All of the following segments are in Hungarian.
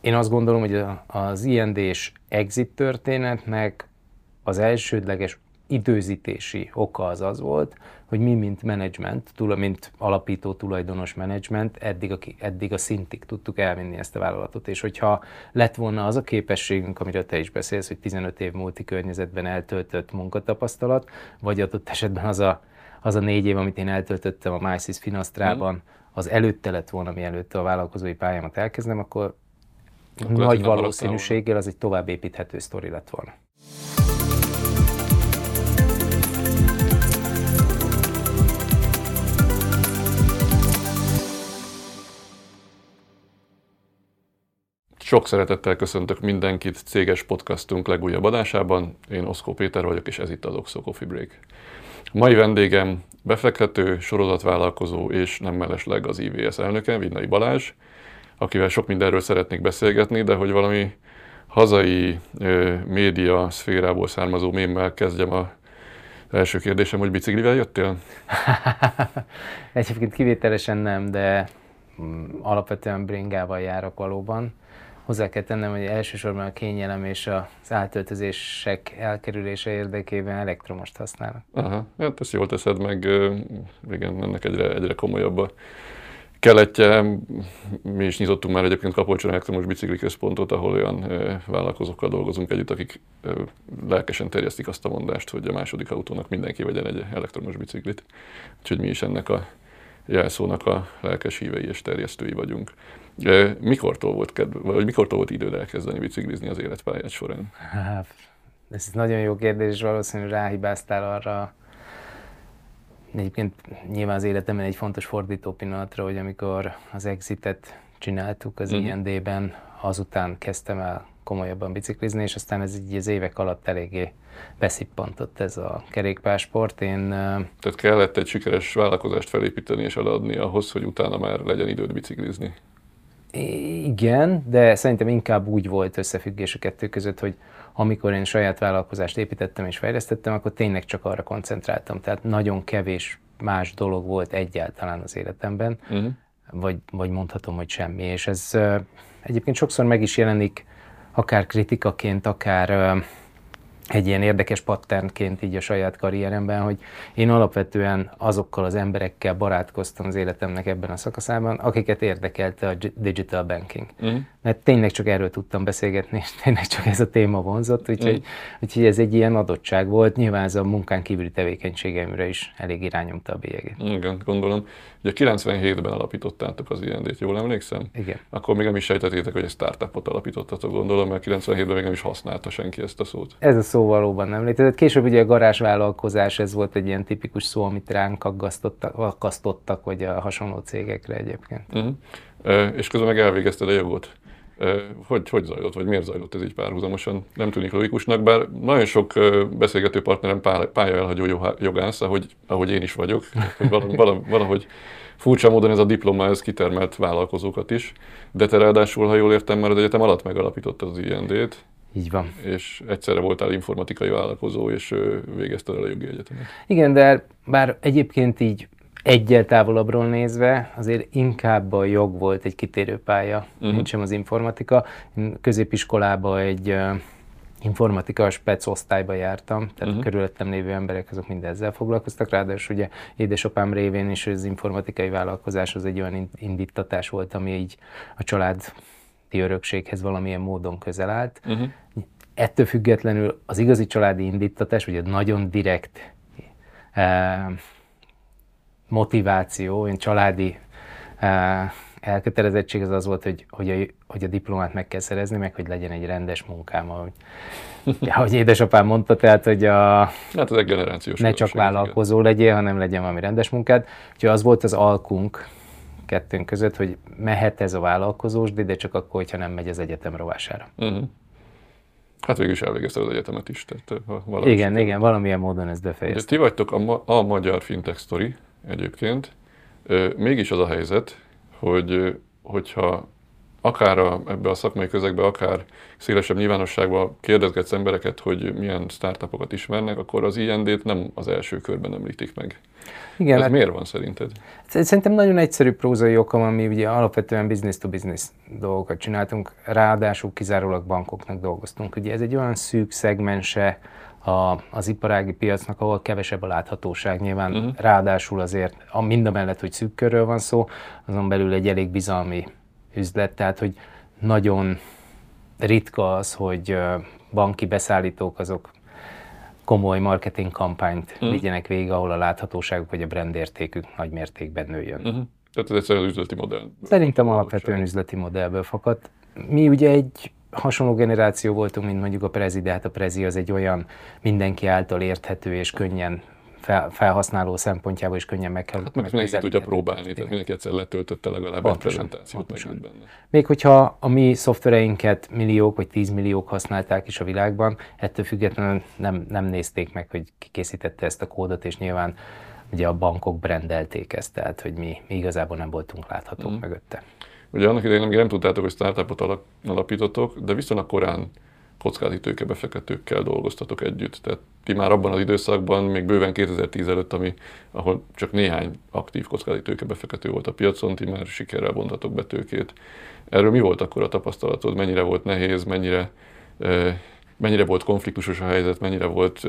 én azt gondolom, hogy az IND-s exit történetnek az elsődleges időzítési oka az az volt, hogy mi, mint menedzsment, mint alapító tulajdonos menedzsment, eddig a, eddig a szintig tudtuk elvinni ezt a vállalatot. És hogyha lett volna az a képességünk, amiről te is beszélsz, hogy 15 év múlti környezetben eltöltött munkatapasztalat, vagy adott esetben az a, az a négy év, amit én eltöltöttem a MySys Finasztrában, mm. az előtte lett volna, mielőtt a vállalkozói pályámat elkezdem, akkor, akkor nagy valószínűséggel az egy tovább építhető sztori lett volna. Sok szeretettel köszöntök mindenkit céges podcastunk legújabb adásában. Én Oszkó Péter vagyok, és ez itt az Oxo Coffee Break. Mai vendégem befektető, sorozatvállalkozó és nem mellesleg az IVS elnöke, Vinnai Balázs, akivel sok mindenről szeretnék beszélgetni, de hogy valami hazai ö, média szférából származó mémmel kezdjem a első kérdésem, hogy biciklivel jöttél? Egyébként kivételesen nem, de mm, alapvetően bringával járok valóban hozzá kell tennem, hogy elsősorban a kényelem és az átöltözések elkerülése érdekében elektromost használok. Aha, hát ezt jól teszed meg, igen, ennek egyre, egyre komolyabb a keletje. Mi is nyitottunk már egyébként Kapolcson elektromos bicikli központot, ahol olyan vállalkozókkal dolgozunk együtt, akik lelkesen terjesztik azt a mondást, hogy a második autónak mindenki vegyen egy elektromos biciklit. Úgyhogy mi is ennek a jelszónak a lelkes hívei és terjesztői vagyunk. Mikortól volt, kedv, vagy mikortól volt időd elkezdeni biciklizni az életpályád során? Hát, ez nagyon jó kérdés, és valószínűleg ráhibáztál arra, Egyébként nyilván az életemben egy fontos fordító pillanatra, hogy amikor az exitet csináltuk az. Mhm. IND-ben, azután kezdtem el komolyabban biciklizni, és aztán ez így az évek alatt eléggé beszippantott ez a kerékpásport. Én, Tehát kellett egy sikeres vállalkozást felépíteni és eladni ahhoz, hogy utána már legyen időd biciklizni. Igen, de szerintem inkább úgy volt összefüggés a kettő között, hogy amikor én saját vállalkozást építettem és fejlesztettem, akkor tényleg csak arra koncentráltam. Tehát nagyon kevés más dolog volt egyáltalán az életemben, uh-huh. vagy, vagy mondhatom, hogy semmi. És ez egyébként sokszor meg is jelenik, akár kritikaként, akár egy ilyen érdekes patternként így a saját karrieremben, hogy én alapvetően azokkal az emberekkel barátkoztam az életemnek ebben a szakaszában, akiket érdekelte a digital banking. Uh-huh. Mert tényleg csak erről tudtam beszélgetni, és tényleg csak ez a téma vonzott, úgyhogy, uh-huh. úgyhogy ez egy ilyen adottság volt. Nyilván ez a munkán kívüli tevékenységemre is elég irányomta a bélyegét. Igen, gondolom. Ugye 97-ben alapítottátok az IND-t, jól emlékszem? Igen. Akkor még nem is sejtettétek, hogy egy startupot alapítottatok, gondolom, mert 97-ben még nem is használta senki ezt a szót. Ez a szó valóban nem létezett. Később ugye a garázsvállalkozás, ez volt egy ilyen tipikus szó, amit ránk akasztottak, vagy a hasonló cégekre egyébként. Uh-huh. És közben meg elvégezted a jogot. Hogy, hogy zajlott, vagy miért zajlott ez így párhuzamosan? Nem tűnik logikusnak, bár nagyon sok beszélgető partnerem pálya elhagyó jogász, ahogy, ahogy én is vagyok, hogy valahogy, valahogy furcsa módon ez a diploma, ez kitermelt vállalkozókat is, de te ráadásul, ha jól értem, már az egyetem alatt megalapítottad az IND-t. Így van. És egyszerre voltál informatikai vállalkozó, és végezted el a jogi egyetemet. Igen, de bár egyébként így egyel távolabbról nézve, azért inkább a jog volt egy kitérő pálya, uh-huh. mint sem az informatika. Én középiskolába egy informatika spec osztályba jártam, tehát uh-huh. körülöttem lévő emberek azok mind ezzel foglalkoztak, ráadásul ugye édesapám révén is az informatikai vállalkozás az egy olyan indítatás volt, ami így a család örökséghez valamilyen módon közel állt. Uh-huh. Ettől függetlenül az igazi családi indítatás, ugye nagyon direkt uh, motiváció, én családi uh, elkötelezettség az az volt, hogy, hogy, a, hogy a diplomát meg kell szerezni, meg hogy legyen egy rendes munkám, ahogy, ahogy édesapám mondta, tehát, hogy a, hát ez egy generációs ne csak vállalkozó igen. legyél, hanem legyen valami rendes munkád. Úgyhogy az volt az alkunk kettőnk között, hogy mehet ez a vállalkozós, de csak akkor, hogyha nem megy az egyetem rovására. Uh-huh. Hát végül is elvégezted az egyetemet is. Tehát igen, igen, valamilyen módon ez befejezte. Ti vagytok a, ma- a magyar fintech story, egyébként. Mégis az a helyzet, hogy hogyha akár a, ebbe a szakmai közegbe, akár szélesebb nyilvánosságban kérdezgetsz embereket, hogy milyen startupokat ismernek, akkor az IND-t nem az első körben említik meg. Igen, Ez hát, miért van szerinted? Szerintem nagyon egyszerű prózai oka van, mi ugye alapvetően business to business dolgokat csináltunk, ráadásul kizárólag bankoknak dolgoztunk. Ugye ez egy olyan szűk szegmense a, az iparági piacnak, ahol kevesebb a láthatóság nyilván, uh-huh. ráadásul azért a mind a mellett, hogy szűk körről van szó, azon belül egy elég bizalmi üzlet, tehát hogy nagyon ritka az, hogy banki beszállítók azok komoly marketing kampányt uh-huh. vigyenek végig, ahol a láthatóságuk vagy a brand értékük nagy mértékben nőjön. Uh-huh. Tehát ez egyszerűen üzleti modell. Szerintem alapvetően üzleti modellből fakadt. Mi ugye egy hasonló generáció voltunk, mint mondjuk a Prezi, de hát a Prezi az egy olyan mindenki által érthető és könnyen fel, felhasználó szempontjából is könnyen meg kell. Hát meg mindenki tudja próbálni, tehát mindenki egyszer letöltötte legalább pontosan, egy prezentációt pontosan. benne. Még hogyha a mi szoftvereinket milliók vagy tízmilliók használták is a világban, ettől függetlenül nem, nem nézték meg, hogy ki készítette ezt a kódot, és nyilván ugye a bankok brendelték ezt, tehát hogy mi, mi igazából nem voltunk láthatók mm. mögötte. Ugye annak idején nem, nem tudtátok, hogy startupot alapítotok, de viszonylag korán kockázati tőkebefektetőkkel dolgoztatok együtt. Tehát ti már abban az időszakban, még bőven 2010 előtt, ami, ahol csak néhány aktív kockázati tőkebefektető volt a piacon, ti már sikerrel bontatok be tőkét. Erről mi volt akkor a tapasztalatod? Mennyire volt nehéz, mennyire, mennyire volt konfliktusos a helyzet, mennyire volt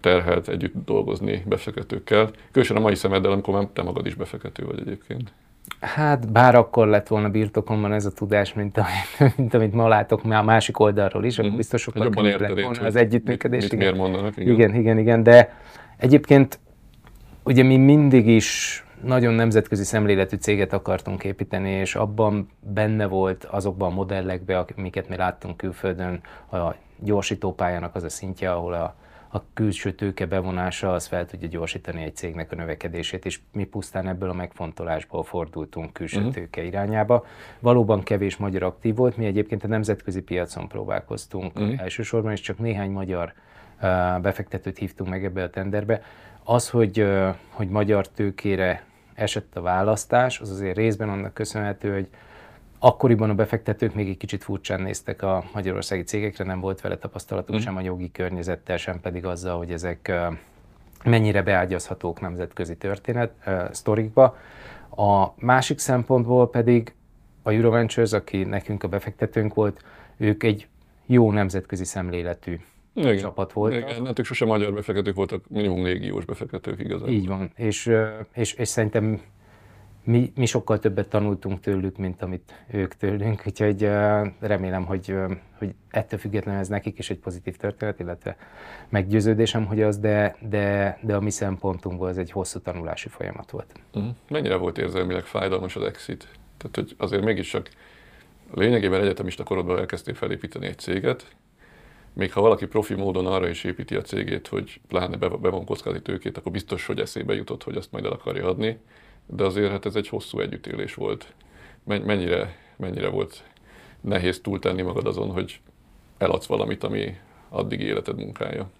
terhelt együtt dolgozni befektetőkkel? Különösen a mai szemeddel, amikor már te magad is befektető vagy egyébként. Hát bár akkor lett volna birtokomban ez a tudás, mint amit, mint amit ma látok már a másik oldalról is, akkor mhm. biztos sokkal könnyebb lett volna az együttműködés. Mit, mit miért mondanak? Igen. igen, igen, igen, de egyébként ugye mi mindig is nagyon nemzetközi szemléletű céget akartunk építeni, és abban benne volt azokban a modellekben, amiket mi láttunk külföldön, a gyorsítópályának az a szintje, ahol a a külső tőke bevonása az fel tudja gyorsítani egy cégnek a növekedését, és mi pusztán ebből a megfontolásból fordultunk külső uh-huh. tőke irányába. Valóban kevés magyar aktív volt, mi egyébként a nemzetközi piacon próbálkoztunk uh-huh. elsősorban, és csak néhány magyar uh, befektetőt hívtunk meg ebbe a tenderbe. Az, hogy, uh, hogy magyar tőkére esett a választás, az azért részben annak köszönhető, hogy Akkoriban a befektetők még egy kicsit furcsán néztek a magyarországi cégekre, nem volt vele tapasztalatuk mm. sem a jogi környezettel, sem pedig azzal, hogy ezek mennyire beágyazhatók nemzetközi történet, uh, sztorikba. A másik szempontból pedig a Euroventures, aki nekünk a befektetőnk volt, ők egy jó nemzetközi szemléletű igen. csapat volt. Igen, hát ők sosem magyar befektetők voltak, minimum légiós befektetők igazából. Így van, és, és, és szerintem mi, mi sokkal többet tanultunk tőlük, mint amit ők tőlünk, úgyhogy remélem, hogy, hogy ettől függetlenül ez nekik is egy pozitív történet, illetve meggyőződésem, hogy az, de, de, de a mi szempontunkból ez egy hosszú tanulási folyamat volt. Uh-huh. Mennyire volt érzelmileg fájdalmas az exit? Tehát, hogy azért mégiscsak lényegében egyetemista korodban elkezdtél felépíteni egy céget, még ha valaki profi módon arra is építi a cégét, hogy pláne bevon kockázati tőkét, akkor biztos, hogy eszébe jutott, hogy azt majd el akarja adni de azért hát ez egy hosszú együttélés volt. Mennyire, mennyire volt nehéz túltenni magad azon, hogy eladsz valamit, ami addig életed munkája?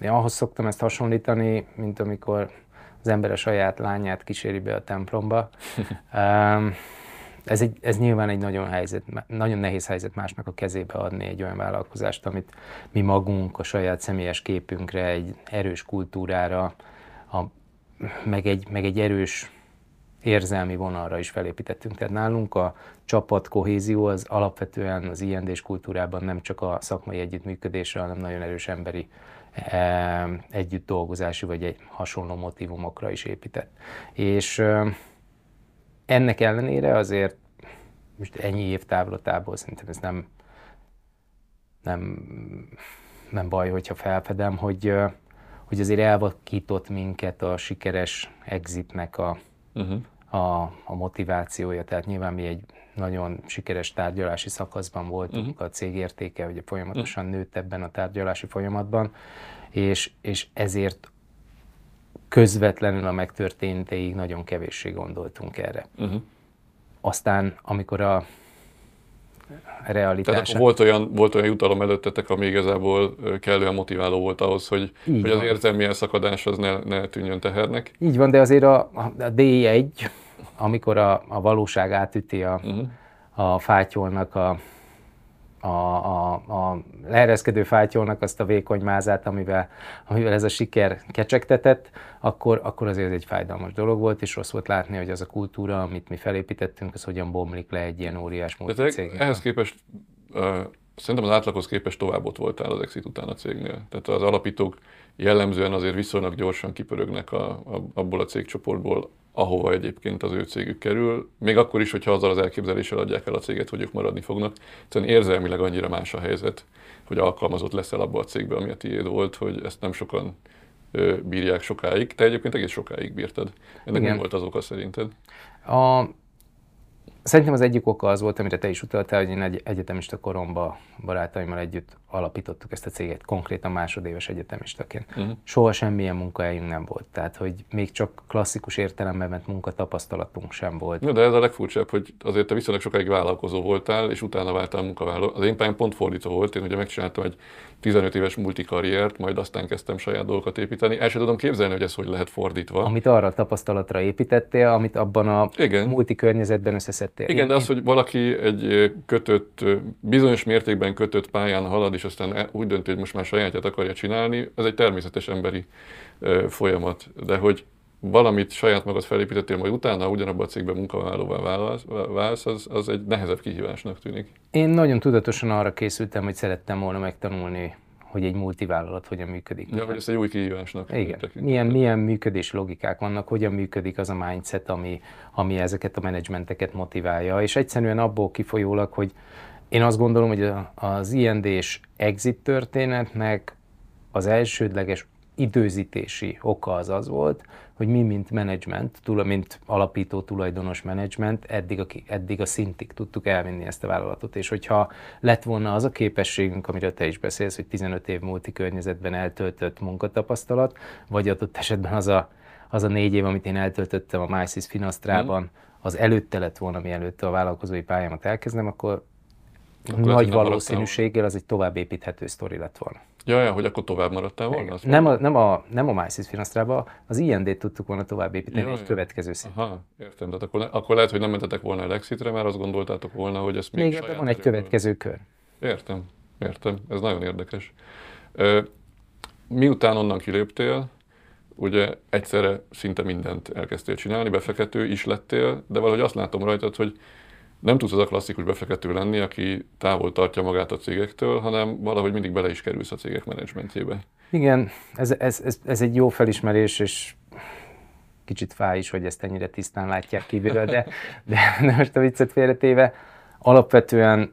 Én ahhoz szoktam ezt hasonlítani, mint amikor az ember a saját lányát kíséri be a templomba. ez, egy, ez nyilván egy nagyon, helyzet, nagyon nehéz helyzet másnak a kezébe adni egy olyan vállalkozást, amit mi magunk a saját személyes képünkre, egy erős kultúrára, a meg egy, meg egy erős érzelmi vonalra is felépítettünk. Tehát nálunk a csapat kohézió az alapvetően az ind kultúrában nem csak a szakmai együttműködésre, hanem nagyon erős emberi e, együtt dolgozási vagy egy hasonló motivumokra is épített. És e, ennek ellenére azért most ennyi év távlatából szerintem ez nem, nem, nem baj, hogyha felfedem, hogy hogy azért elvakított minket a sikeres exitnek a, uh-huh. a, a motivációja. Tehát nyilván mi egy nagyon sikeres tárgyalási szakaszban voltunk, uh-huh. a cég értéke ugye folyamatosan uh-huh. nőtt ebben a tárgyalási folyamatban, és, és ezért közvetlenül a megtörténteig nagyon kevéssé gondoltunk erre. Uh-huh. Aztán, amikor a realitása. Tehát volt olyan, volt olyan jutalom előttetek, ami igazából kellően motiváló volt ahhoz, hogy, hogy az érzelmi elszakadás az ne, ne tűnjön tehernek? Így van, de azért a, a D1 amikor a, a valóság átüti a, uh-huh. a fátyolnak a, a, a, a leereszkedő fátyolnak azt a vékony mázát, amivel, amivel ez a siker kecsegtetett, akkor, akkor azért ez egy fájdalmas dolog volt, és rossz volt látni, hogy az a kultúra, amit mi felépítettünk, az hogyan bomlik le egy ilyen óriás múlti cég. Ehhez képest uh, szerintem az átlaghoz képest tovább ott voltál az exit után a cégnél. Tehát az alapítók jellemzően azért viszonylag gyorsan kipörögnek a, a, abból a cégcsoportból, ahova egyébként az ő cégük kerül, még akkor is, hogyha azzal az elképzeléssel adják el a céget, hogy ők maradni fognak. Egyszerűen érzelmileg annyira más a helyzet, hogy alkalmazott leszel abba a cégbe, ami a tiéd volt, hogy ezt nem sokan bírják sokáig. Te egyébként egész sokáig bírtad. Ennek Igen. mi volt az oka szerinted? A, Szerintem az egyik oka az volt, amire te is utaltál, hogy én egy egyetemista koromban barátaimmal együtt alapítottuk ezt a céget, konkrétan másodéves egyetemistaként. Uh-huh. Soha semmilyen munkahelyünk nem volt, tehát hogy még csak klasszikus értelemben vett munkatapasztalatunk sem volt. Ja, de ez a legfurcsább, hogy azért te viszonylag sokáig vállalkozó voltál, és utána váltál munkavállaló. Az én pályám pont fordítva volt, én ugye megcsináltam egy 15 éves multikarriert, majd aztán kezdtem saját dolgokat építeni. El sem tudom képzelni, hogy ez hogy lehet fordítva. Amit arra a tapasztalatra építettél, amit abban a Igen. multi környezetben összeszedtél. Igen, én, de az, hogy valaki egy kötött, bizonyos mértékben kötött pályán halad, és aztán e- úgy dönti, hogy most már sajátját akarja csinálni, ez egy természetes emberi folyamat. De hogy valamit saját magad felépítettél, majd utána ugyanabban a cégben munkavállalóvá válsz, az, az egy nehezebb kihívásnak tűnik. Én nagyon tudatosan arra készültem, hogy szerettem volna megtanulni, hogy egy multivállalat hogyan működik. Ja, hogy ez egy új kihívásnak. Igen. Milyen, milyen működés logikák vannak, hogyan működik az a mindset, ami, ami ezeket a menedzsmenteket motiválja, és egyszerűen abból kifolyólag, hogy én azt gondolom, hogy az IND-s exit történetnek az elsődleges időzítési oka az az volt, hogy mi, mint menedzsment, mint alapító tulajdonos menedzsment, eddig a, eddig a szintig tudtuk elvinni ezt a vállalatot, és hogyha lett volna az a képességünk, amiről te is beszélsz, hogy 15 év múlti környezetben eltöltött munkatapasztalat, vagy adott esetben az a, az a négy év, amit én eltöltöttem a MySys Finasztrában, az előtte lett volna, mielőtt a vállalkozói pályámat elkezdem, akkor akkor nagy valószínűséggel az egy tovább építhető sztori lett volna. Ja, ja, hogy akkor tovább maradtál volna? Nem a, nem a, nem a MySys Finasztrába, az IND-t tudtuk volna tovább építeni ja, egy következő szint. Aha, értem. Tehát akkor, akkor lehet, hogy nem mentetek volna el Exitre, mert azt gondoltátok volna, hogy ezt még, még van egy következő kör. Értem, értem. Ez nagyon érdekes. Miután onnan kiléptél, ugye egyszerre szinte mindent elkezdtél csinálni, befekető is lettél, de valahogy azt látom rajtad, hogy nem tudsz az a klasszikus befektető lenni, aki távol tartja magát a cégektől, hanem valahogy mindig bele is kerülsz a cégek menedzsmentjébe. Igen, ez, ez, ez, ez egy jó felismerés, és kicsit fáj is, hogy ezt ennyire tisztán látják kívülről, de, de, de most a viccet félretéve, alapvetően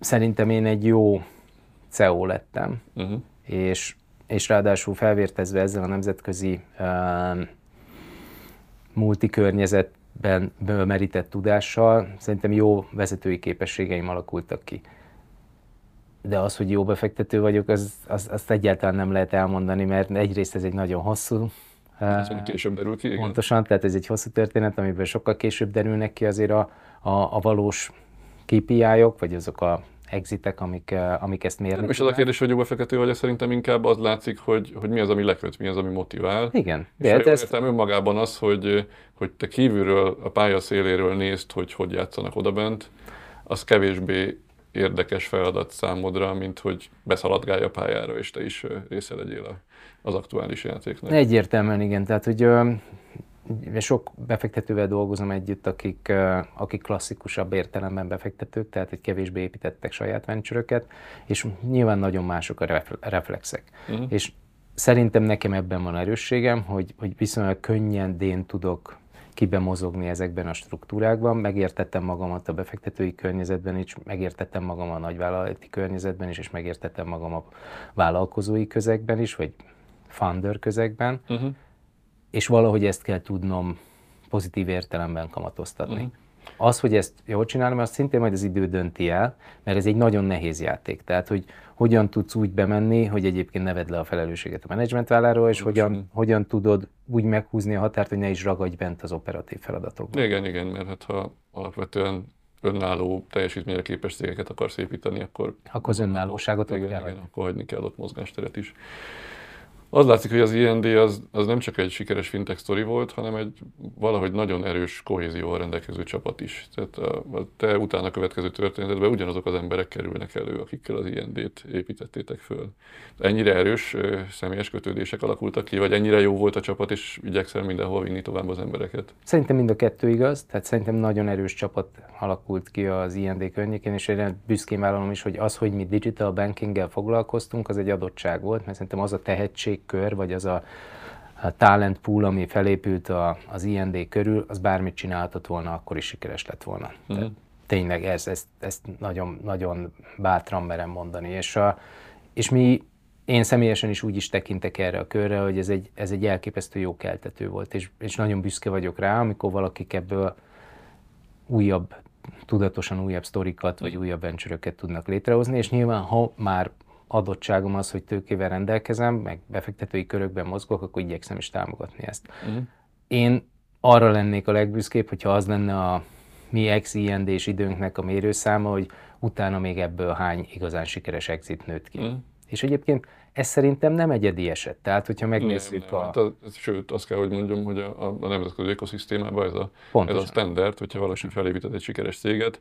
szerintem én egy jó CEO lettem, uh-huh. és, és ráadásul felvértezve ezzel a nemzetközi uh, multikörnyezet ben merített tudással szerintem jó vezetői képességeim alakultak ki. De az, hogy jó befektető vagyok, az, az, azt egyáltalán nem lehet elmondani, mert egyrészt ez egy nagyon hosszú ez később derül ki, igen. Pontosan, tehát ez egy hosszú történet, amiből sokkal később derülnek ki azért a, a, a valós KPI-ok, vagy azok a exitek, amik, amik ezt mérnek. És az a kérdés, hogy jó befektető vagy, szerintem inkább az látszik, hogy, hogy mi az, ami leköt, mi az, ami motivál. Igen. És de ezt... értem önmagában az, hogy, hogy te kívülről, a pálya széléről nézd, hogy hogy játszanak odabent, az kevésbé érdekes feladat számodra, mint hogy beszaladgálj a pályára, és te is része legyél az aktuális játéknak. Egyértelműen igen, tehát hogy sok befektetővel dolgozom együtt, akik, akik klasszikusabb értelemben befektetők, tehát hogy kevésbé építettek saját venture és nyilván nagyon mások a reflexek. Uh-huh. És szerintem nekem ebben van erősségem, hogy, hogy viszonylag könnyen dén tudok kibe mozogni ezekben a struktúrákban. Megértettem magamat a befektetői környezetben is, megértettem magam a nagyvállalati környezetben is, és megértettem magam a vállalkozói közegben is, vagy funder közegben. Uh-huh és valahogy ezt kell tudnom pozitív értelemben kamatoztatni. Uh-huh. Az, hogy ezt jól csinálom, azt szintén majd az idő dönti el, mert ez egy nagyon nehéz játék. Tehát, hogy hogyan tudsz úgy bemenni, hogy egyébként ne vedd le a felelősséget a menedzsment válláról, és hogyan, hogyan tudod úgy meghúzni a határt, hogy ne is ragadj bent az operatív feladatokban. Igen, igen, mert hát ha alapvetően önálló teljesítményre képes cégeket akarsz építeni, akkor... Akkor az önállóságot igen, igen, akkor hagyni kell ott mozgásteret is. Az látszik, hogy az IND az, az nem csak egy sikeres fintech sztori volt, hanem egy valahogy nagyon erős kohézióval rendelkező csapat is. Tehát a, a te utána következő történetben ugyanazok az emberek kerülnek elő, akikkel az IND-t építettétek föl. Ennyire erős személyes kötődések alakultak ki, vagy ennyire jó volt a csapat, és igyekszel mindenhol vinni tovább az embereket? Szerintem mind a kettő igaz, tehát szerintem nagyon erős csapat alakult ki az IND környékén, és én büszkén vállalom is, hogy az, hogy mi digital bankinggel foglalkoztunk, az egy adottság volt, mert szerintem az a tehetségkör, vagy az a, a talent pool, ami felépült a, az IND körül, az bármit csinálhatott volna, akkor is sikeres lett volna. Uh-huh. Tehát tényleg ez, ezt, ezt nagyon, nagyon bátran merem mondani. És, a, és mi, én személyesen is úgy is tekintek erre a körre, hogy ez egy, ez egy elképesztő jó keltető volt, és, és nagyon büszke vagyok rá, amikor valakik ebből újabb, tudatosan újabb sztorikat, vagy újabb venture tudnak létrehozni, és nyilván, ha már adottságom az, hogy tőkével rendelkezem, meg befektetői körökben mozgok, akkor igyekszem is támogatni ezt. Uh-huh. Én arra lennék a legbüszkébb, hogyha az lenne a mi ex ind időnknek a mérőszáma, hogy utána még ebből hány igazán sikeres exit nőtt ki. Uh-huh. És egyébként ez szerintem nem egyedi eset. Tehát, hogyha megnézzük nem, nem. a... Hát az, sőt, azt kell, hogy mondjam, hogy a, a nemzetközi ökoszisztémában ez a, ez a standard, hogyha valaki felépített egy sikeres céget,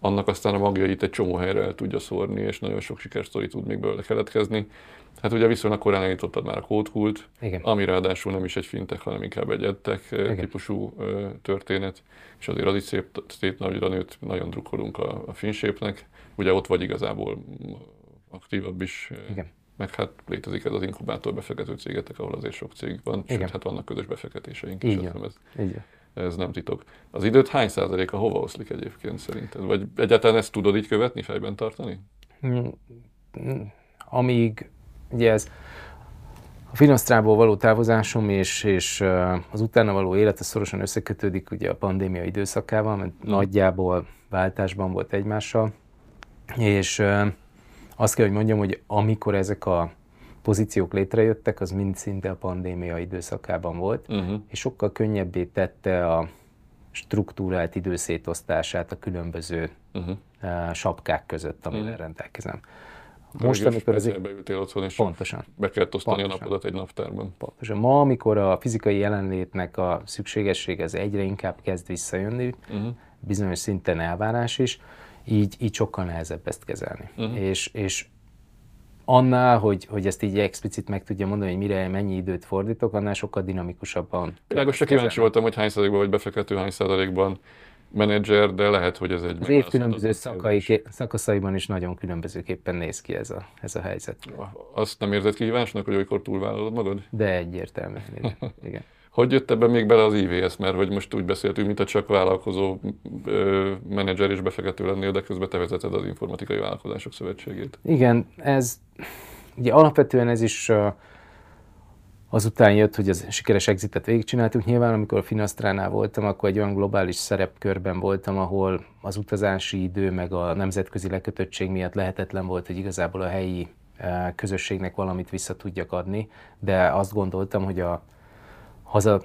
annak aztán a magjait egy csomó helyre el tudja szórni, és nagyon sok sikersztori tud még belőle keletkezni. Hát ugye viszonylag korán elindítottad már a kódkult, ami ráadásul nem is egy fintek, hanem inkább egy edtek Igen. típusú ö, történet, és azért az is szép, szép nagyra nőtt, nagyon drukkolunk a, a finsépnek. Ugye ott vagy igazából aktívabb is. Igen. Meg hát létezik ez az inkubátor befektető cégetek, ahol azért sok cég van, Igen. sőt, hát vannak közös befektetéseink is. Igen. Ez, Igen ez nem titok. Az időt hány százaléka hova oszlik egyébként szerinted? Vagy egyáltalán ezt tudod így követni, fejben tartani? Hmm, amíg ugye ez a Finosztrából való távozásom és, és az utána való élet az szorosan összekötődik ugye a pandémia időszakával, mert hmm. nagyjából váltásban volt egymással, és azt kell, hogy mondjam, hogy amikor ezek a pozíciók létrejöttek, az mind szinte a pandémia időszakában volt, uh-huh. és sokkal könnyebbé tette a struktúrált időszétosztását a különböző uh-huh. sapkák között, amivel uh-huh. rendelkezem. Most, amikor az... beültél otthon, és pontosan, be kell osztani pontosan, a napodat egy naptárban. Pontosan. Ma, amikor a fizikai jelenlétnek a szükségessége az egyre inkább kezd visszajönni, uh-huh. bizonyos szinten elvárás is, így, így sokkal nehezebb ezt kezelni. Uh-huh. És, és annál, hogy, hogy ezt így explicit meg tudja mondani, hogy mire mennyi időt fordítok, annál sokkal dinamikusabban. Világos, csak kíváncsi voltam, hogy hány százalékban vagy befektető, hány százalékban menedzser, de lehet, hogy ez egy... Az év különböző szakai, szakaszaiban is nagyon különbözőképpen néz ki ez a, ez a helyzet. Azt nem érzed kihívásnak, hogy olykor túlvállalod magad? De egyértelmű. Igen. Hogy jött ebben még bele az IVS? Mert hogy most úgy beszéltünk, mint a csak vállalkozó ö, menedzser és befektető lennél, de közben te vezeted az Informatikai Vállalkozások Szövetségét. Igen, ez ugye alapvetően ez is azután jött, hogy az sikeres exitet végigcsináltuk. Nyilván, amikor a Finasztránál voltam, akkor egy olyan globális szerepkörben voltam, ahol az utazási idő meg a nemzetközi lekötöttség miatt lehetetlen volt, hogy igazából a helyi közösségnek valamit vissza tudjak adni, de azt gondoltam, hogy a haza,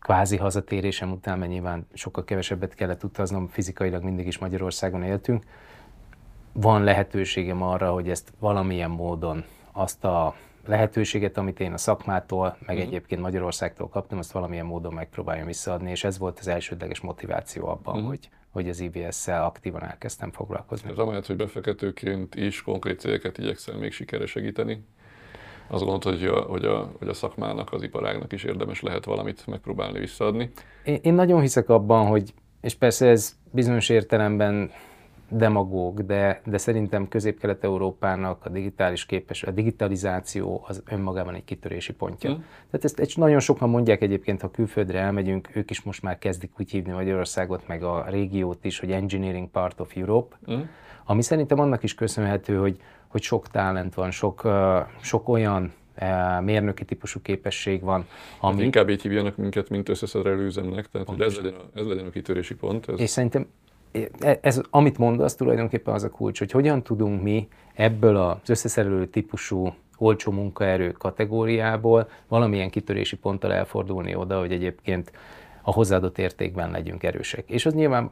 kvázi hazatérésem után, mert nyilván sokkal kevesebbet kellett utaznom, fizikailag mindig is Magyarországon éltünk, van lehetőségem arra, hogy ezt valamilyen módon azt a lehetőséget, amit én a szakmától, meg mm. egyébként Magyarországtól kaptam, azt valamilyen módon megpróbáljam visszaadni, és ez volt az elsődleges motiváció abban, mm. hogy, hogy az IBS-szel aktívan elkezdtem foglalkozni. Ez amellett, hogy befektetőként is konkrét céleket igyekszel még sikere segíteni, azt gondolod, hogy a, hogy, a, hogy a szakmának, az iparágnak is érdemes lehet valamit megpróbálni visszaadni? Én, én nagyon hiszek abban, hogy, és persze ez bizonyos értelemben demagóg, de, de szerintem Közép-Kelet-Európának a digitális képes, a digitalizáció az önmagában egy kitörési pontja. Mm. Tehát ezt egy, nagyon sokan mondják egyébként, ha külföldre elmegyünk, ők is most már kezdik úgy hívni Magyarországot, meg a régiót is, hogy Engineering Part of Europe, mm. Ami szerintem annak is köszönhető, hogy hogy sok talent van, sok, sok olyan mérnöki típusú képesség van, ami... Hát inkább így hívjanak minket, mint összeszerelő üzemnek, tehát hogy ez legyen, a, ez legyen a kitörési pont. Ez... És szerintem e, ez, amit mondasz, tulajdonképpen az a kulcs, hogy hogyan tudunk mi ebből az összeszerelő típusú olcsó munkaerő kategóriából valamilyen kitörési ponttal elfordulni oda, hogy egyébként a hozzáadott értékben legyünk erősek. És az nyilván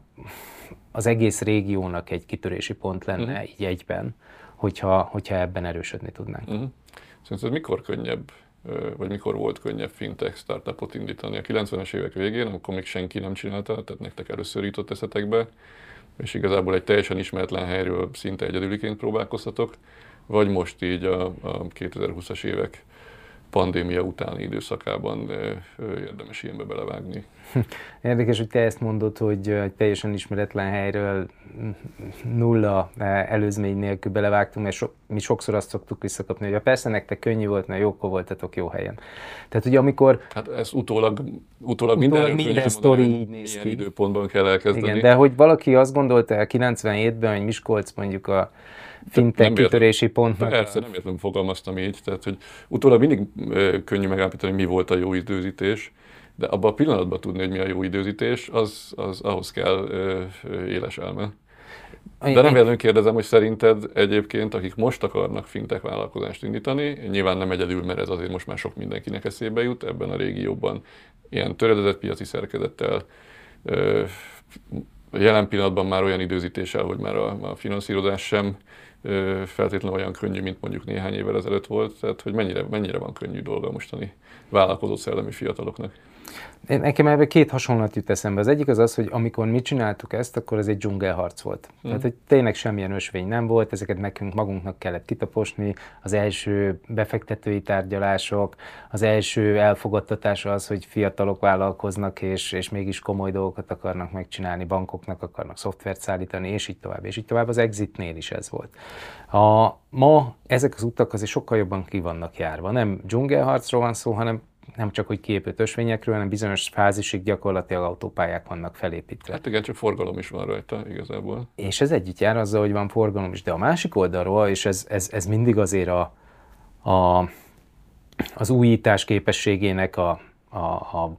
az egész régiónak egy kitörési pont lenne uh-huh. így egyben hogyha, hogyha ebben erősödni tudnánk. Uh-huh. Szerinted mikor könnyebb vagy mikor volt könnyebb fintech startupot indítani? A 90-es évek végén, amikor még senki nem csinálta, tehát nektek először jutott eszetekbe, és igazából egy teljesen ismeretlen helyről szinte egyedüliként próbálkoztatok, vagy most így a, a 2020-as évek pandémia utáni időszakában érdemes ilyenbe belevágni. Érdekes, hogy te ezt mondod, hogy egy teljesen ismeretlen helyről nulla előzmény nélkül belevágtunk, mert so, mi sokszor azt szoktuk visszakapni, hogy a persze nektek könnyű volt, mert jókor voltatok jó helyen. Tehát ugye amikor... Hát ez utólag, utólag, utólag minden, minden sztori így néz ki. időpontban kell elkezdeni. Igen, de hogy valaki azt gondolta 97-ben, hogy Miskolc mondjuk a fintech kitörési pontnak. Persze, nem értem fogalmaztam így, tehát hogy utólag mindig könnyű megállapítani, mi volt a jó időzítés, de abban a pillanatban tudni, hogy mi a jó időzítés, az, az ahhoz kell ö, éles elme. De nem véletlenül kérdezem, hogy szerinted egyébként, akik most akarnak fintech vállalkozást indítani, nyilván nem egyedül, mert ez azért most már sok mindenkinek eszébe jut ebben a régióban, ilyen töredezett piaci szerkezettel, jelen pillanatban már olyan időzítéssel, hogy már a, a finanszírozás sem feltétlenül olyan könnyű, mint mondjuk néhány évvel ezelőtt volt, tehát hogy mennyire, mennyire van könnyű dolga mostani vállalkozó szellemi fiataloknak. Nekem ebben két hasonlat jut eszembe. Az egyik az az, hogy amikor mi csináltuk ezt, akkor ez egy dzsungelharc volt. Mm. Tehát, hogy tényleg semmilyen ösvény nem volt, ezeket nekünk magunknak kellett kitaposni. Az első befektetői tárgyalások, az első elfogadtatás az, hogy fiatalok vállalkoznak, és, és mégis komoly dolgokat akarnak megcsinálni, bankoknak akarnak szoftvert szállítani, és így tovább, és így tovább. Az exitnél is ez volt. A, ma ezek az utak azért sokkal jobban ki vannak járva. Nem dzsungelharcról van szó, hanem nem csak hogy kiépült ösvényekről, hanem bizonyos fázisig gyakorlatilag autópályák vannak felépítve. Hát igen, csak forgalom is van rajta igazából. És ez együtt jár azzal, hogy van forgalom is. De a másik oldalról, és ez, ez, ez mindig azért a, a, az újítás képességének a, a, a,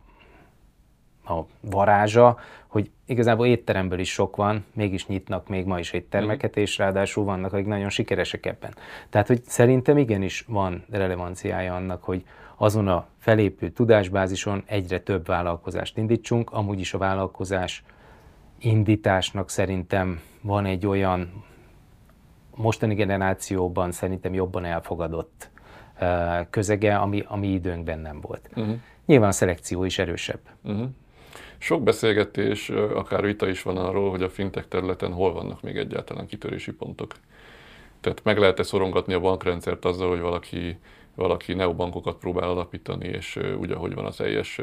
a varázsa, hogy igazából étteremből is sok van, mégis nyitnak még ma is éttermeket, és ráadásul vannak, akik nagyon sikeresek ebben. Tehát, hogy szerintem igenis van relevanciája annak, hogy azon a felépült tudásbázison egyre több vállalkozást indítsunk. Amúgy is a vállalkozás indításnak szerintem van egy olyan mostani generációban szerintem jobban elfogadott közege, ami, ami időnkben nem volt. Uh-huh. Nyilván a szelekció is erősebb. Uh-huh. Sok beszélgetés, akár vita is van arról, hogy a fintech területen hol vannak még egyáltalán kitörési pontok. Tehát meg lehet-e szorongatni a bankrendszert azzal, hogy valaki valaki neobankokat próbál alapítani, és úgy, ahogy van a teljes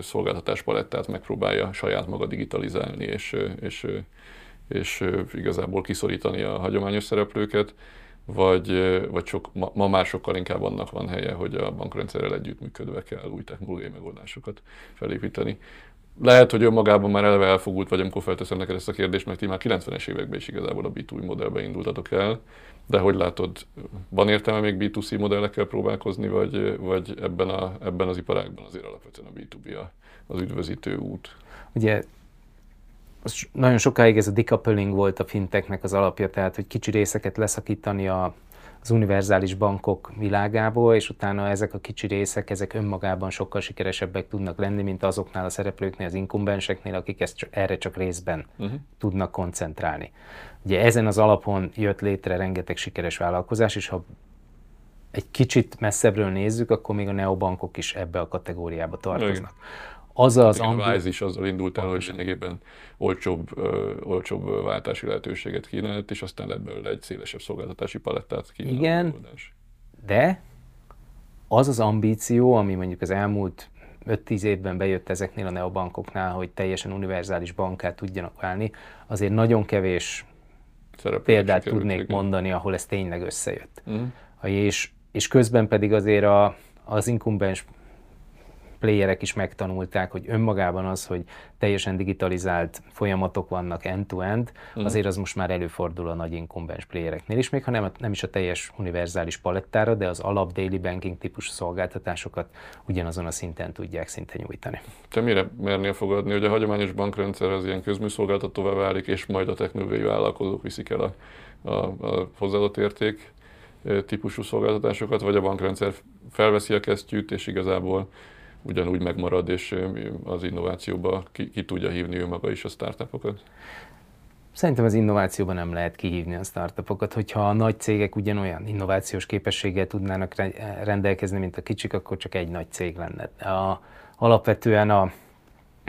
szolgáltatás palettát megpróbálja saját maga digitalizálni, és, és, és igazából kiszorítani a hagyományos szereplőket, vagy, vagy sok, ma, ma már sokkal inkább annak van helye, hogy a bankrendszerrel együttműködve kell új technológiai megoldásokat felépíteni. Lehet, hogy önmagában már eleve elfogult vagy, amikor felteszem neked ezt a kérdést, mert ti már 90-es években is igazából a B2B modellbe indultatok el, de hogy látod, van értelme még B2C modellekkel próbálkozni, vagy, vagy ebben, a, ebben az iparágban azért alapvetően a B2B a, az üdvözítő út? Ugye nagyon sokáig ez a decoupling volt a finteknek az alapja, tehát hogy kicsi részeket leszakítani a, az univerzális bankok világából, és utána ezek a kicsi részek, ezek önmagában sokkal sikeresebbek tudnak lenni, mint azoknál a szereplőknél, az inkumbenseknél, akik ezt erre csak részben uh-huh. tudnak koncentrálni. Ugye ezen az alapon jött létre rengeteg sikeres vállalkozás, és ha egy kicsit messzebbről nézzük, akkor még a neobankok is ebbe a kategóriába tartoznak. Az az ambi... A is azzal indult el, hogy lényegében olcsóbb, ö, olcsóbb váltási lehetőséget kínált, és aztán lett belőle egy szélesebb szolgáltatási palettát kínáló Igen, megoldás. de az az ambíció, ami mondjuk az elmúlt 5-10 évben bejött ezeknél a neobankoknál, hogy teljesen univerzális bankát tudjanak válni, azért nagyon kevés Szereplők példát tudnék igen. mondani, ahol ez tényleg összejött. Uh-huh. És, és közben pedig azért a, az inkumbens playerek is megtanulták, hogy önmagában az, hogy teljesen digitalizált folyamatok vannak end-to-end, uh-huh. azért az most már előfordul a nagy inkumbens playereknél is, még ha nem, nem is a teljes univerzális palettára, de az alap daily banking típusú szolgáltatásokat ugyanazon a szinten tudják szinte nyújtani. Te mire mernél fogadni, hogy a hagyományos bankrendszer az ilyen közműszolgáltatóvá válik, és majd a technológiai vállalkozók viszik el a, a, a hozzáadott érték típusú szolgáltatásokat, vagy a bankrendszer felveszi a kesztyűt, és igazából ugyanúgy megmarad, és az innovációba ki, ki tudja hívni ő maga is a startupokat? Szerintem az innovációban nem lehet kihívni a startupokat. Hogyha a nagy cégek ugyanolyan innovációs képességgel tudnának rendelkezni, mint a kicsik, akkor csak egy nagy cég lenne. A, alapvetően a,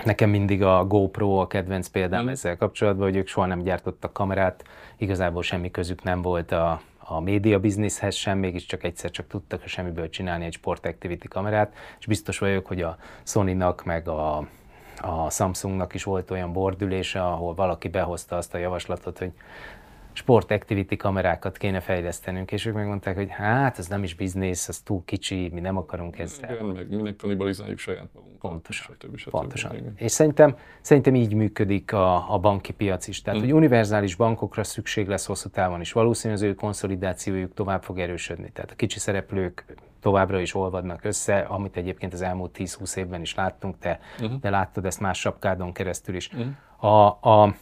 nekem mindig a GoPro a kedvenc példám mm. ezzel kapcsolatban, hogy ők soha nem gyártottak kamerát, igazából semmi közük nem volt a, a média bizniszhez sem, mégiscsak egyszer csak tudtak a semmiből csinálni egy sport activity kamerát, és biztos vagyok, hogy a Sony-nak meg a a Samsungnak is volt olyan bordülése, ahol valaki behozta azt a javaslatot, hogy sport activity kamerákat kéne fejlesztenünk, és ők megmondták, hogy hát ez nem is biznisz, az túl kicsi, mi nem akarunk ezzel. Igen, meg minek kanibalizáljuk saját magunkat. Pontosan. Stb. stb. Pontosan. Igen. És szerintem, szerintem így működik a, a banki piac is. Tehát, mm. hogy univerzális bankokra szükség lesz hosszú távon is. Valószínűleg az ő konszolidációjuk tovább fog erősödni. Tehát a kicsi szereplők továbbra is olvadnak össze, amit egyébként az elmúlt 10-20 évben is láttunk, te, uh-huh. de láttad ezt más sapkádon keresztül is. Uh-huh. A, a,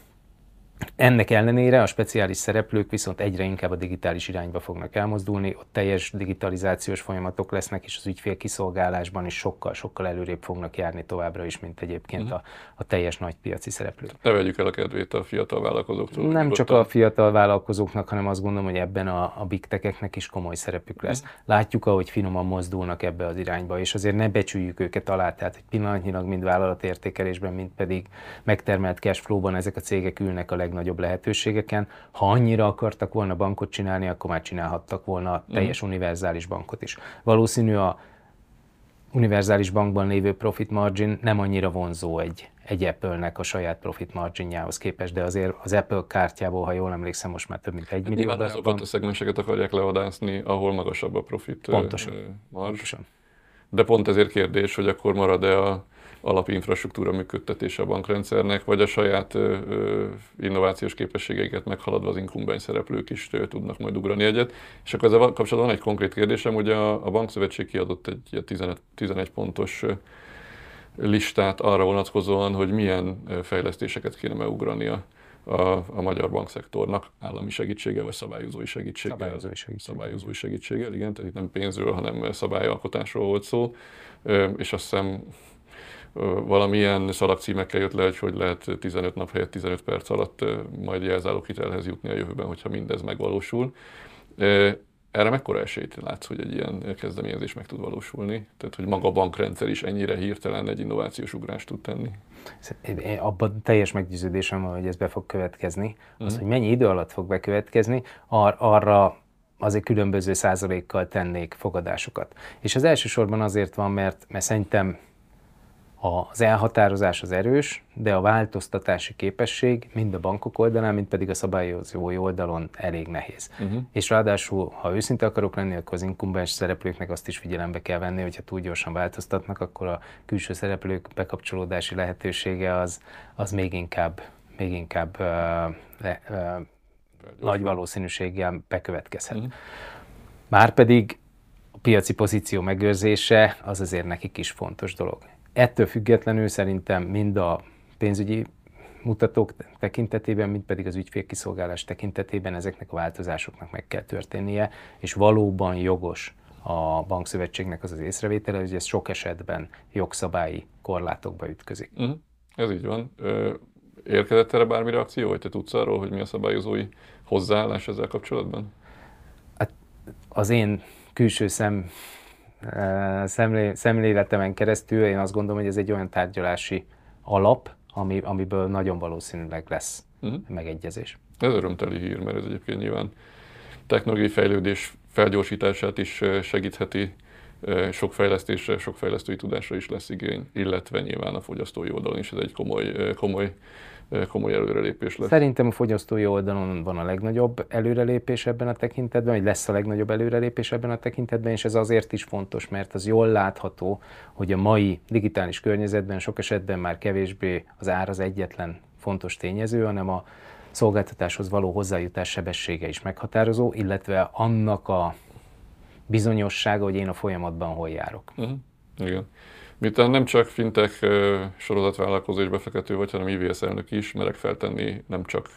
ennek ellenére a speciális szereplők viszont egyre inkább a digitális irányba fognak elmozdulni, ott teljes digitalizációs folyamatok lesznek, és az ügyfél kiszolgálásban is sokkal-sokkal előrébb fognak járni továbbra is, mint egyébként uh-huh. a, a teljes nagy piaci szereplők. Ne vegyük el a kedvét a fiatal vállalkozóktól. Nem nyugodtan. csak a fiatal vállalkozóknak, hanem azt gondolom, hogy ebben a, a big techeknek is komoly szerepük lesz. Uh-huh. Látjuk, ahogy finoman mozdulnak ebbe az irányba, és azért ne becsüljük őket alá, tehát hogy pillanatnyilag mind vállalatértékelésben, mind pedig megtermelt cashflow-ban ezek a cégek ülnek a leg legnagyobb lehetőségeken. Ha annyira akartak volna bankot csinálni, akkor már csinálhattak volna teljes mm. univerzális bankot is. Valószínű a univerzális bankban lévő profit margin nem annyira vonzó egy, egy Apple-nek a saját profit marginjához képest, de azért az Apple kártyából, ha jól emlékszem, most már több mint egy millió dollár azokat a szegmenseket akarják leadászni, ahol magasabb a profit Pontosan. margin. Pontosan. De pont ezért kérdés, hogy akkor marad-e a alapinfrastruktúra működtetése a bankrendszernek, vagy a saját innovációs képességeiket meghaladva az inklumbens szereplők is tudnak majd ugrani egyet. És akkor ezzel kapcsolatban van egy konkrét kérdésem, hogy a, a Bankszövetség kiadott egy 15, 11 pontos listát arra vonatkozóan, hogy milyen fejlesztéseket kéne megugrania a, a magyar bankszektornak állami segítsége vagy szabályozói segítséggel. Szabályozói segítséggel. Szabályozói segítséggel, igen, tehát itt nem pénzről, hanem szabályalkotásról volt szó. És azt hiszem valamilyen szalagcímekkel jött le, hogy hogy lehet 15 nap helyett 15 perc alatt majd jelzálók hitelhez jutni a jövőben, hogyha mindez megvalósul. Erre mekkora esélyt látsz, hogy egy ilyen kezdeményezés meg tud valósulni? Tehát, hogy maga a bankrendszer is ennyire hirtelen egy innovációs ugrást tud tenni? Én abban teljes meggyőződésem van, hogy ez be fog következni. Az, mm. hogy mennyi idő alatt fog bekövetkezni, ar- arra azért különböző százalékkal tennék fogadásokat. És az elsősorban azért van, mert, mert szerintem az elhatározás az erős, de a változtatási képesség mind a bankok oldalán, mind pedig a szabályozói oldalon elég nehéz. Uh-huh. És ráadásul, ha őszinte akarok lenni, akkor az inkumbens szereplőknek azt is figyelembe kell venni, hogyha túl gyorsan változtatnak, akkor a külső szereplők bekapcsolódási lehetősége az, az még inkább, még inkább uh, le, uh, nagy valószínűséggel bekövetkezhet. Uh-huh. Márpedig a piaci pozíció megőrzése az azért nekik is fontos dolog Ettől függetlenül szerintem mind a pénzügyi mutatók tekintetében, mint pedig az ügyfélkiszolgálás tekintetében ezeknek a változásoknak meg kell történnie, és valóban jogos a bankszövetségnek az az észrevétele, hogy ez sok esetben jogszabályi korlátokba ütközik. Uh-huh. Ez így van. Érkezett erre bármi reakció, vagy te tudsz arról, hogy mi a szabályozói hozzáállás ezzel kapcsolatban? Hát az én külső szem szemlé, szemléletemen keresztül én azt gondolom, hogy ez egy olyan tárgyalási alap, ami, amiből nagyon valószínűleg lesz uh-huh. megegyezés. Ez örömteli hír, mert ez egyébként nyilván technológiai fejlődés felgyorsítását is segítheti, sok fejlesztésre, sok fejlesztői tudásra is lesz igény, illetve nyilván a fogyasztói oldalon is ez egy komoly, komoly komoly előrelépés lesz. Szerintem a fogyasztói oldalon van a legnagyobb előrelépés ebben a tekintetben, vagy lesz a legnagyobb előrelépés ebben a tekintetben, és ez azért is fontos, mert az jól látható, hogy a mai digitális környezetben sok esetben már kevésbé az ár az egyetlen fontos tényező, hanem a szolgáltatáshoz való hozzájutás sebessége is meghatározó, illetve annak a bizonyossága, hogy én a folyamatban hol járok. Uh-huh. Igen. Miután nem csak fintek sorozatvállalkozó és befektető vagy, hanem IVS elnök is, merek feltenni nem csak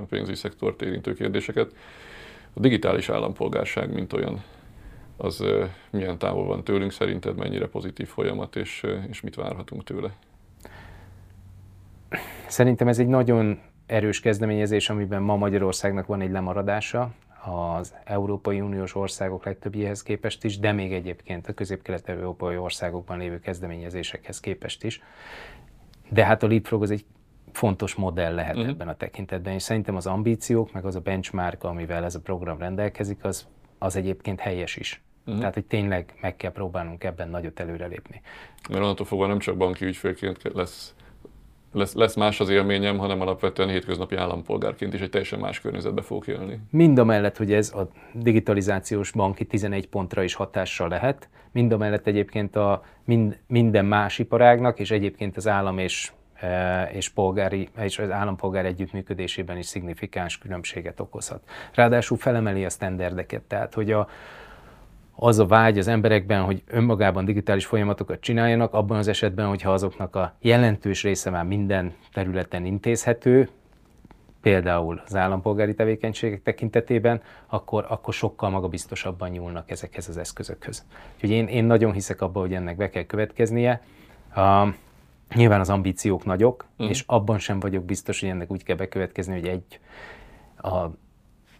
a pénzügyi szektort érintő kérdéseket. A digitális állampolgárság, mint olyan, az milyen távol van tőlünk szerinted, mennyire pozitív folyamat, és, és mit várhatunk tőle? Szerintem ez egy nagyon erős kezdeményezés, amiben ma Magyarországnak van egy lemaradása, az Európai Uniós országok legtöbbjéhez képest is, de még egyébként a közép-kelet-európai országokban lévő kezdeményezésekhez képest is. De hát a Leapfrog az egy fontos modell lehet uh-huh. ebben a tekintetben, és szerintem az ambíciók, meg az a benchmark, amivel ez a program rendelkezik, az, az egyébként helyes is. Uh-huh. Tehát, hogy tényleg meg kell próbálnunk ebben nagyot előrelépni. Mert onnantól fogva nem csak banki ügyfélként lesz lesz, lesz más az élményem, hanem alapvetően hétköznapi állampolgárként is egy teljesen más környezetbe fogok élni. Mind a mellett, hogy ez a digitalizációs banki 11 pontra is hatással lehet, mind a mellett egyébként a mind, minden más iparágnak, és egyébként az állam és e, és, polgári, és az állampolgár együttműködésében is szignifikáns különbséget okozhat. Ráadásul felemeli a standardeket, tehát hogy a, az a vágy az emberekben, hogy önmagában digitális folyamatokat csináljanak, abban az esetben, hogyha azoknak a jelentős része már minden területen intézhető, például az állampolgári tevékenységek tekintetében, akkor, akkor sokkal magabiztosabban nyúlnak ezekhez az eszközökhöz. Úgyhogy én, én nagyon hiszek abban, hogy ennek be kell következnie. Uh, nyilván az ambíciók nagyok, uh-huh. és abban sem vagyok biztos, hogy ennek úgy kell bekövetkezni, hogy egy a,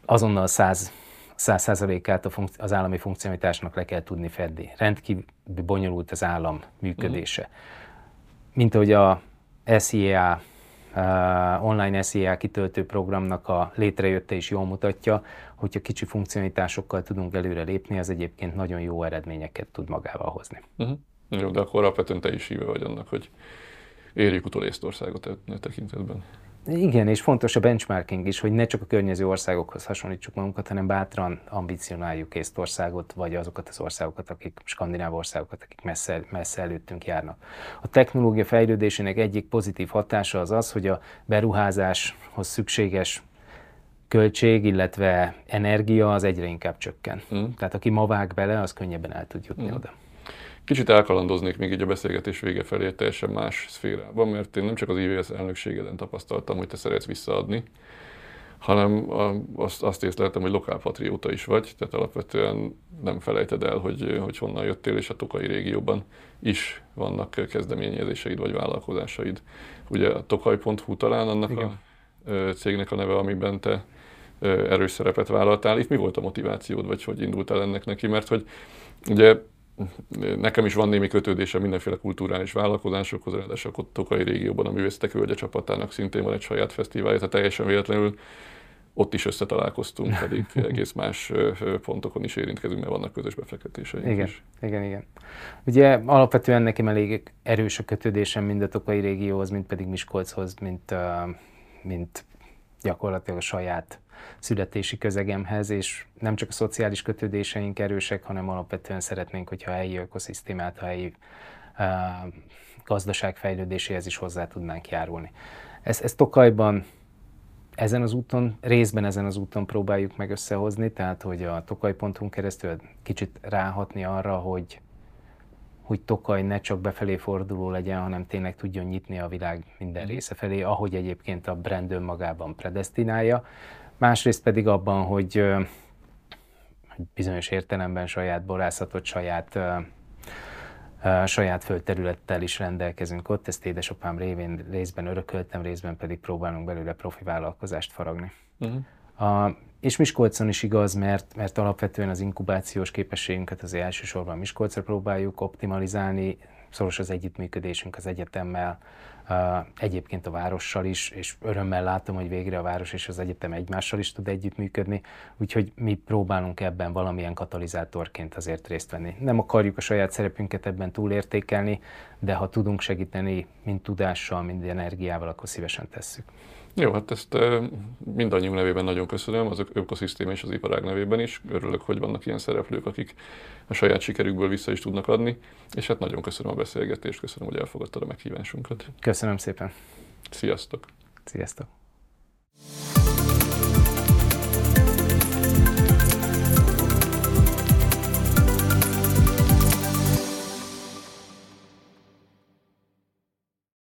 azonnal száz száz százalékát az állami funkcionalitásnak le kell tudni fedni. Rendkívül bonyolult az állam működése. Mint ahogy a SIA, uh, online SIA kitöltő programnak a létrejötte is jól mutatja, hogyha kicsi funkcionalitásokkal tudunk előre lépni, az egyébként nagyon jó eredményeket tud magával hozni. Uh-huh. Jó, de akkor alapvetően te is híve vagy annak, hogy érjük utol Észtországot e tekintetben. Igen, és fontos a benchmarking is, hogy ne csak a környező országokhoz hasonlítsuk magunkat, hanem bátran ambicionáljuk Észtországot, vagy azokat az országokat, akik, skandináv országokat, akik messze, messze előttünk járnak. A technológia fejlődésének egyik pozitív hatása az az, hogy a beruházáshoz szükséges költség, illetve energia az egyre inkább csökken. Mm. Tehát aki ma vág bele, az könnyebben el tud jutni mm. oda. Kicsit elkalandoznék még így a beszélgetés vége felé teljesen más szférában, mert én nem csak az IVS elnökségeden tapasztaltam, hogy te szeretsz visszaadni, hanem azt, azt észleltem, hogy lokálpatrióta is vagy, tehát alapvetően nem felejted el, hogy, hogy honnan jöttél, és a Tokai régióban is vannak kezdeményezéseid vagy vállalkozásaid. Ugye a tokaj.hu talán annak Igen. a cégnek a neve, amiben te erős szerepet vállaltál. Itt mi volt a motivációd, vagy hogy indultál ennek neki? Mert hogy ugye Nekem is van némi kötődése mindenféle kulturális vállalkozásokhoz, ráadásul a Tokai régióban a Művészetek Völgye csapatának szintén van egy saját fesztiválja, tehát teljesen véletlenül ott is összetalálkoztunk, pedig egész más pontokon is érintkezünk, mert vannak közös befektetéseink igen, is. Igen, igen. Ugye alapvetően nekem elég erős a kötődésem mind a Tokai régióhoz, mind pedig Miskolchoz, mint, mint gyakorlatilag a saját születési közegemhez, és nem csak a szociális kötődéseink erősek, hanem alapvetően szeretnénk, hogyha a helyi ökoszisztémát, a helyi uh, gazdaság fejlődéséhez is hozzá tudnánk járulni. Ez, ez Tokajban ezen az úton, részben ezen az úton próbáljuk meg összehozni, tehát hogy a tokaj.hu keresztül kicsit ráhatni arra, hogy hogy Tokaj ne csak befelé forduló legyen, hanem tényleg tudjon nyitni a világ minden mhm. része felé, ahogy egyébként a brand önmagában predestinálja. Másrészt pedig abban, hogy, hogy bizonyos értelemben saját borászatot, saját saját földterülettel is rendelkezünk ott, ezt édesapám révén részben örököltem, részben pedig próbálunk belőle profi vállalkozást faragni. Uh-huh. A, és Miskolcon is igaz, mert, mert alapvetően az inkubációs képességünket azért elsősorban Miskolcra próbáljuk optimalizálni, szoros az együttműködésünk az egyetemmel, egyébként a várossal is, és örömmel látom, hogy végre a város és az egyetem egymással is tud együttműködni, úgyhogy mi próbálunk ebben valamilyen katalizátorként azért részt venni. Nem akarjuk a saját szerepünket ebben túlértékelni, de ha tudunk segíteni, mind tudással, mind energiával, akkor szívesen tesszük. Jó, hát ezt mindannyiunk nevében nagyon köszönöm, az ökoszisztéma és az iparág nevében is. Örülök, hogy vannak ilyen szereplők, akik a saját sikerükből vissza is tudnak adni, és hát nagyon köszönöm a beszélgetést, köszönöm, hogy elfogadtad a meghívásunkat. Köszönöm szépen. Sziasztok! Sziasztok!